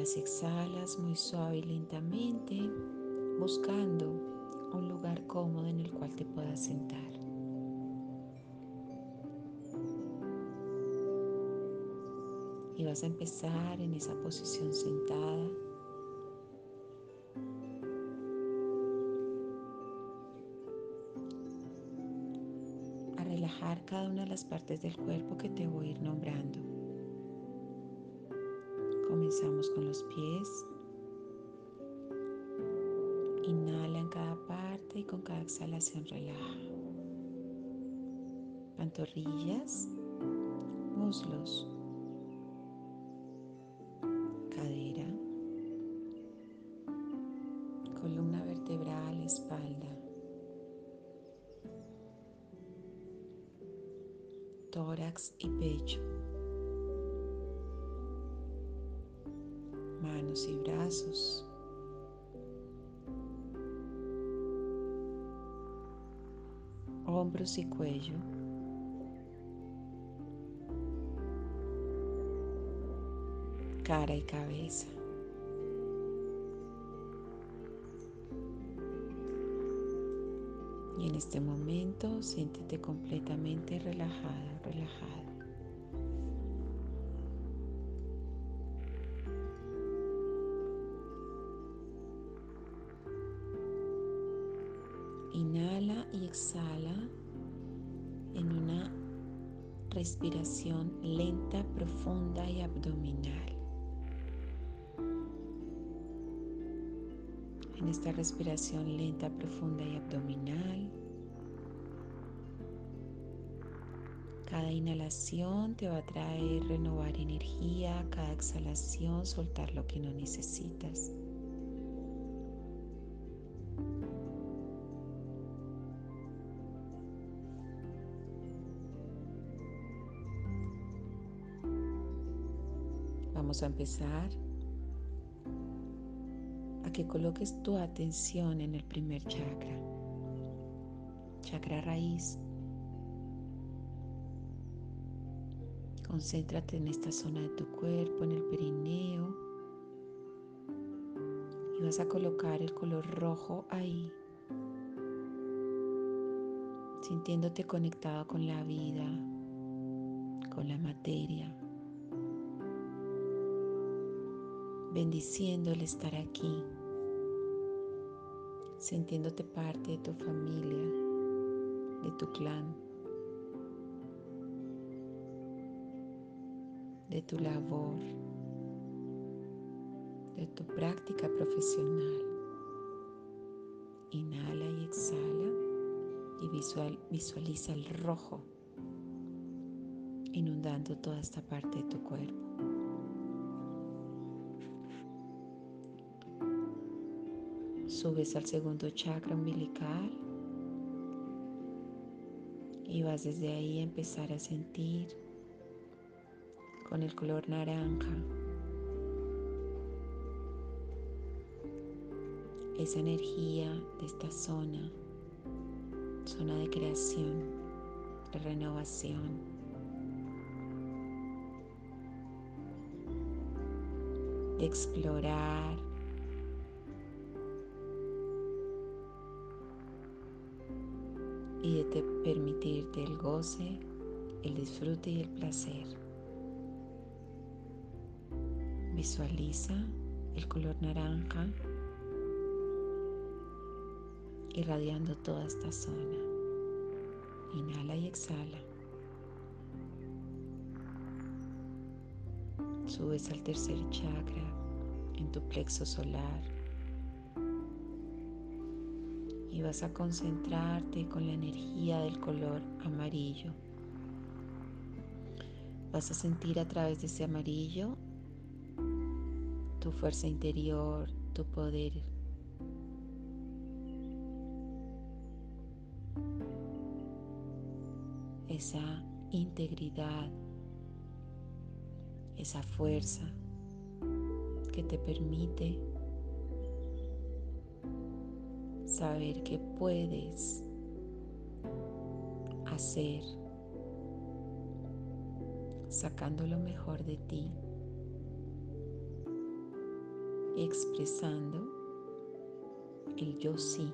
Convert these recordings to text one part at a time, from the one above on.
Y exhalas muy suave y lentamente, buscando un lugar cómodo en el cual te puedas sentar. Y vas a empezar en esa posición sentada. A relajar cada una de las partes del cuerpo que te voy a ir nombrando. Comenzamos con los pies. Inhala en cada parte y con cada exhalación relaja. Pantorrillas, muslos, cadera, columna vertebral, espalda, tórax y pecho. Manos y brazos. Hombros y cuello. Cara y cabeza. Y en este momento siéntete completamente relajada, relajada. Exhala en una respiración lenta, profunda y abdominal. En esta respiración lenta, profunda y abdominal, cada inhalación te va a traer renovar energía, cada exhalación soltar lo que no necesitas. A empezar a que coloques tu atención en el primer chakra, chakra raíz. Concéntrate en esta zona de tu cuerpo, en el perineo. Y vas a colocar el color rojo ahí, sintiéndote conectado con la vida, con la materia. Bendiciendo el estar aquí, sintiéndote parte de tu familia, de tu clan, de tu labor, de tu práctica profesional. Inhala y exhala y visual, visualiza el rojo inundando toda esta parte de tu cuerpo. Subes al segundo chakra umbilical y vas desde ahí a empezar a sentir con el color naranja esa energía de esta zona, zona de creación, de renovación. de explorar, y de permitirte el goce, el disfrute y el placer. Visualiza el color naranja irradiando toda esta zona. Inhala y exhala. Subes al tercer chakra en tu plexo solar y vas a concentrarte con la energía del color amarillo. Vas a sentir a través de ese amarillo tu fuerza interior, tu poder. Esa integridad, esa fuerza que te permite saber que puedes hacer sacando lo mejor de ti expresando el yo sí.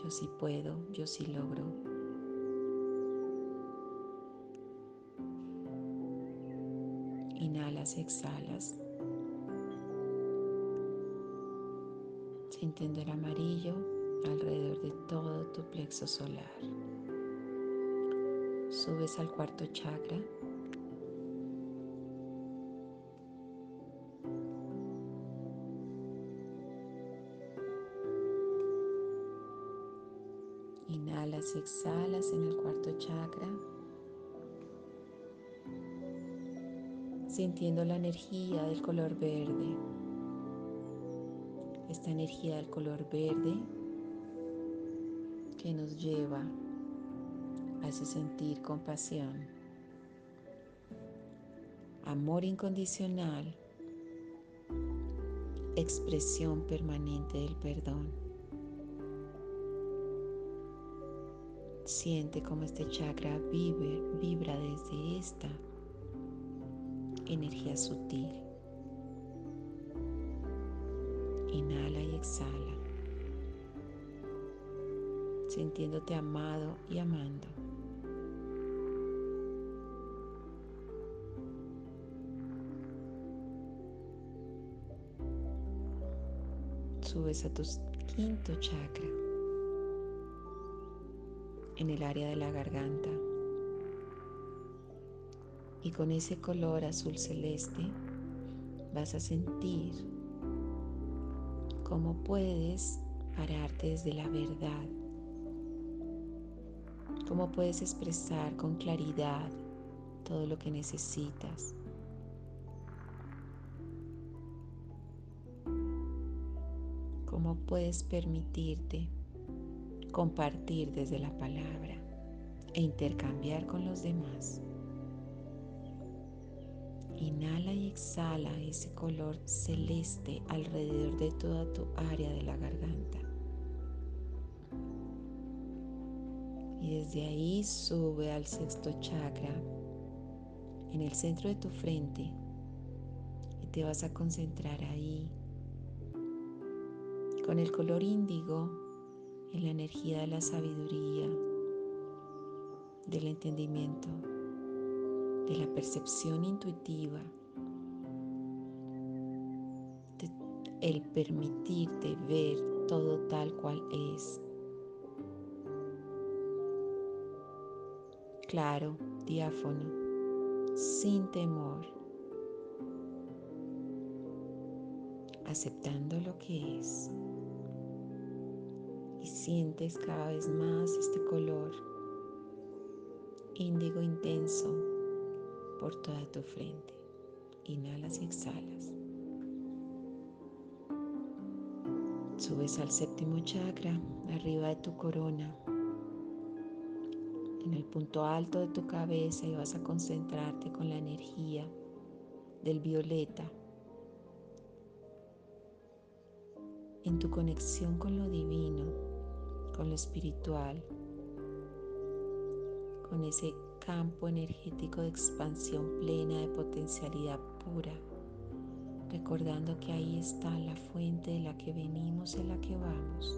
Yo sí puedo, yo sí logro. Inhalas, exhalas. Sintiendo el amarillo alrededor de todo tu plexo solar. Subes al cuarto chakra Inhalas y exhalas en el cuarto chakra, sintiendo la energía del color verde. Esta energía del color verde que nos lleva a ese sentir compasión, amor incondicional, expresión permanente del perdón. Siente cómo este chakra vibra desde esta energía sutil. Inhala y exhala, sintiéndote amado y amando. Subes a tu quinto chakra en el área de la garganta. Y con ese color azul celeste vas a sentir cómo puedes pararte desde la verdad, cómo puedes expresar con claridad todo lo que necesitas. Cómo puedes permitirte compartir desde la palabra e intercambiar con los demás. Exhala ese color celeste alrededor de toda tu área de la garganta. Y desde ahí sube al sexto chakra en el centro de tu frente y te vas a concentrar ahí con el color índigo en la energía de la sabiduría, del entendimiento, de la percepción intuitiva, el permitirte ver todo tal cual es. Claro, diáfono, sin temor, aceptando lo que es y sientes cada vez más este color índigo intenso por toda tu frente. Inhalas y exhalas. Subes al séptimo chakra, arriba de tu corona, en el punto alto de tu cabeza y vas a concentrarte con la energía del violeta en tu conexión con lo divino con lo espiritual, con ese campo energético de expansión plena de potencialidad pura, recordando que ahí está la fuente de la que venimos en la que vamos,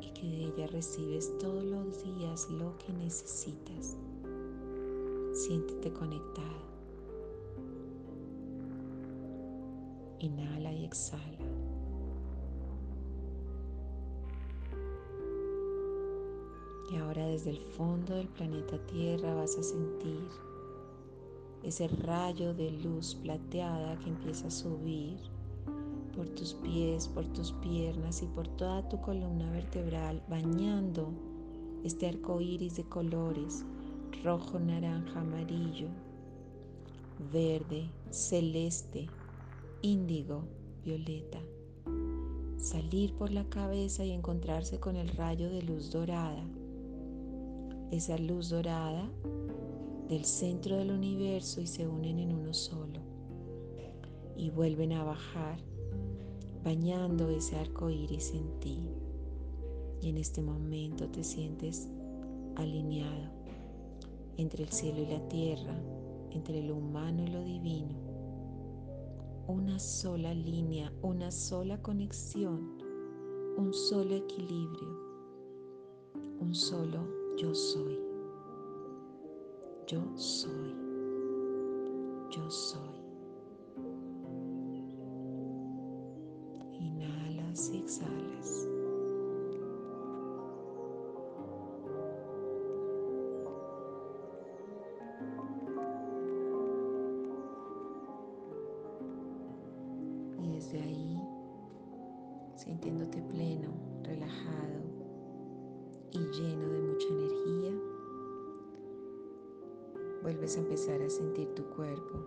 y que de ella recibes todos los días lo que necesitas. Siéntete conectado. Inhala y exhala. Y ahora desde el fondo del planeta Tierra vas a sentir ese rayo de luz plateada que empieza a subir por tus pies, por tus piernas y por toda tu columna vertebral, bañando este arco iris de colores rojo, naranja, amarillo, verde, celeste, índigo, violeta. Salir por la cabeza y encontrarse con el rayo de luz dorada esa luz dorada del centro del universo y se unen en uno solo y vuelven a bajar bañando ese arco iris en ti. Y en este momento te sientes alineado entre el cielo y la tierra, entre lo humano y lo divino, una sola línea, una sola conexión, un solo equilibrio, un solo yo soy. Yo soy. Yo soy. Inhalas y exhalas. desde ahí, sintiéndote pleno, relajado y lleno de mucha energía, vuelves a empezar a sentir tu cuerpo,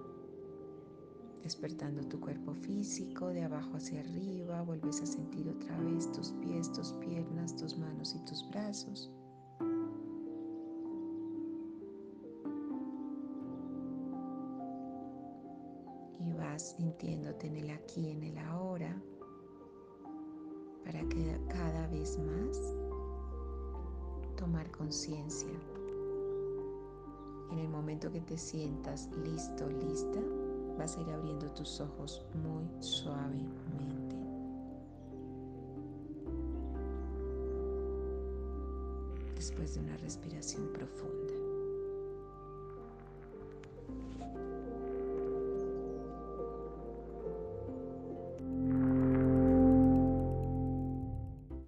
despertando tu cuerpo físico de abajo hacia arriba, vuelves a sentir otra vez tus pies, tus piernas, tus manos y tus brazos. sintiéndote en el aquí, en el ahora, para que cada vez más tomar conciencia. En el momento que te sientas listo, lista, vas a ir abriendo tus ojos muy suavemente. Después de una respiración profunda.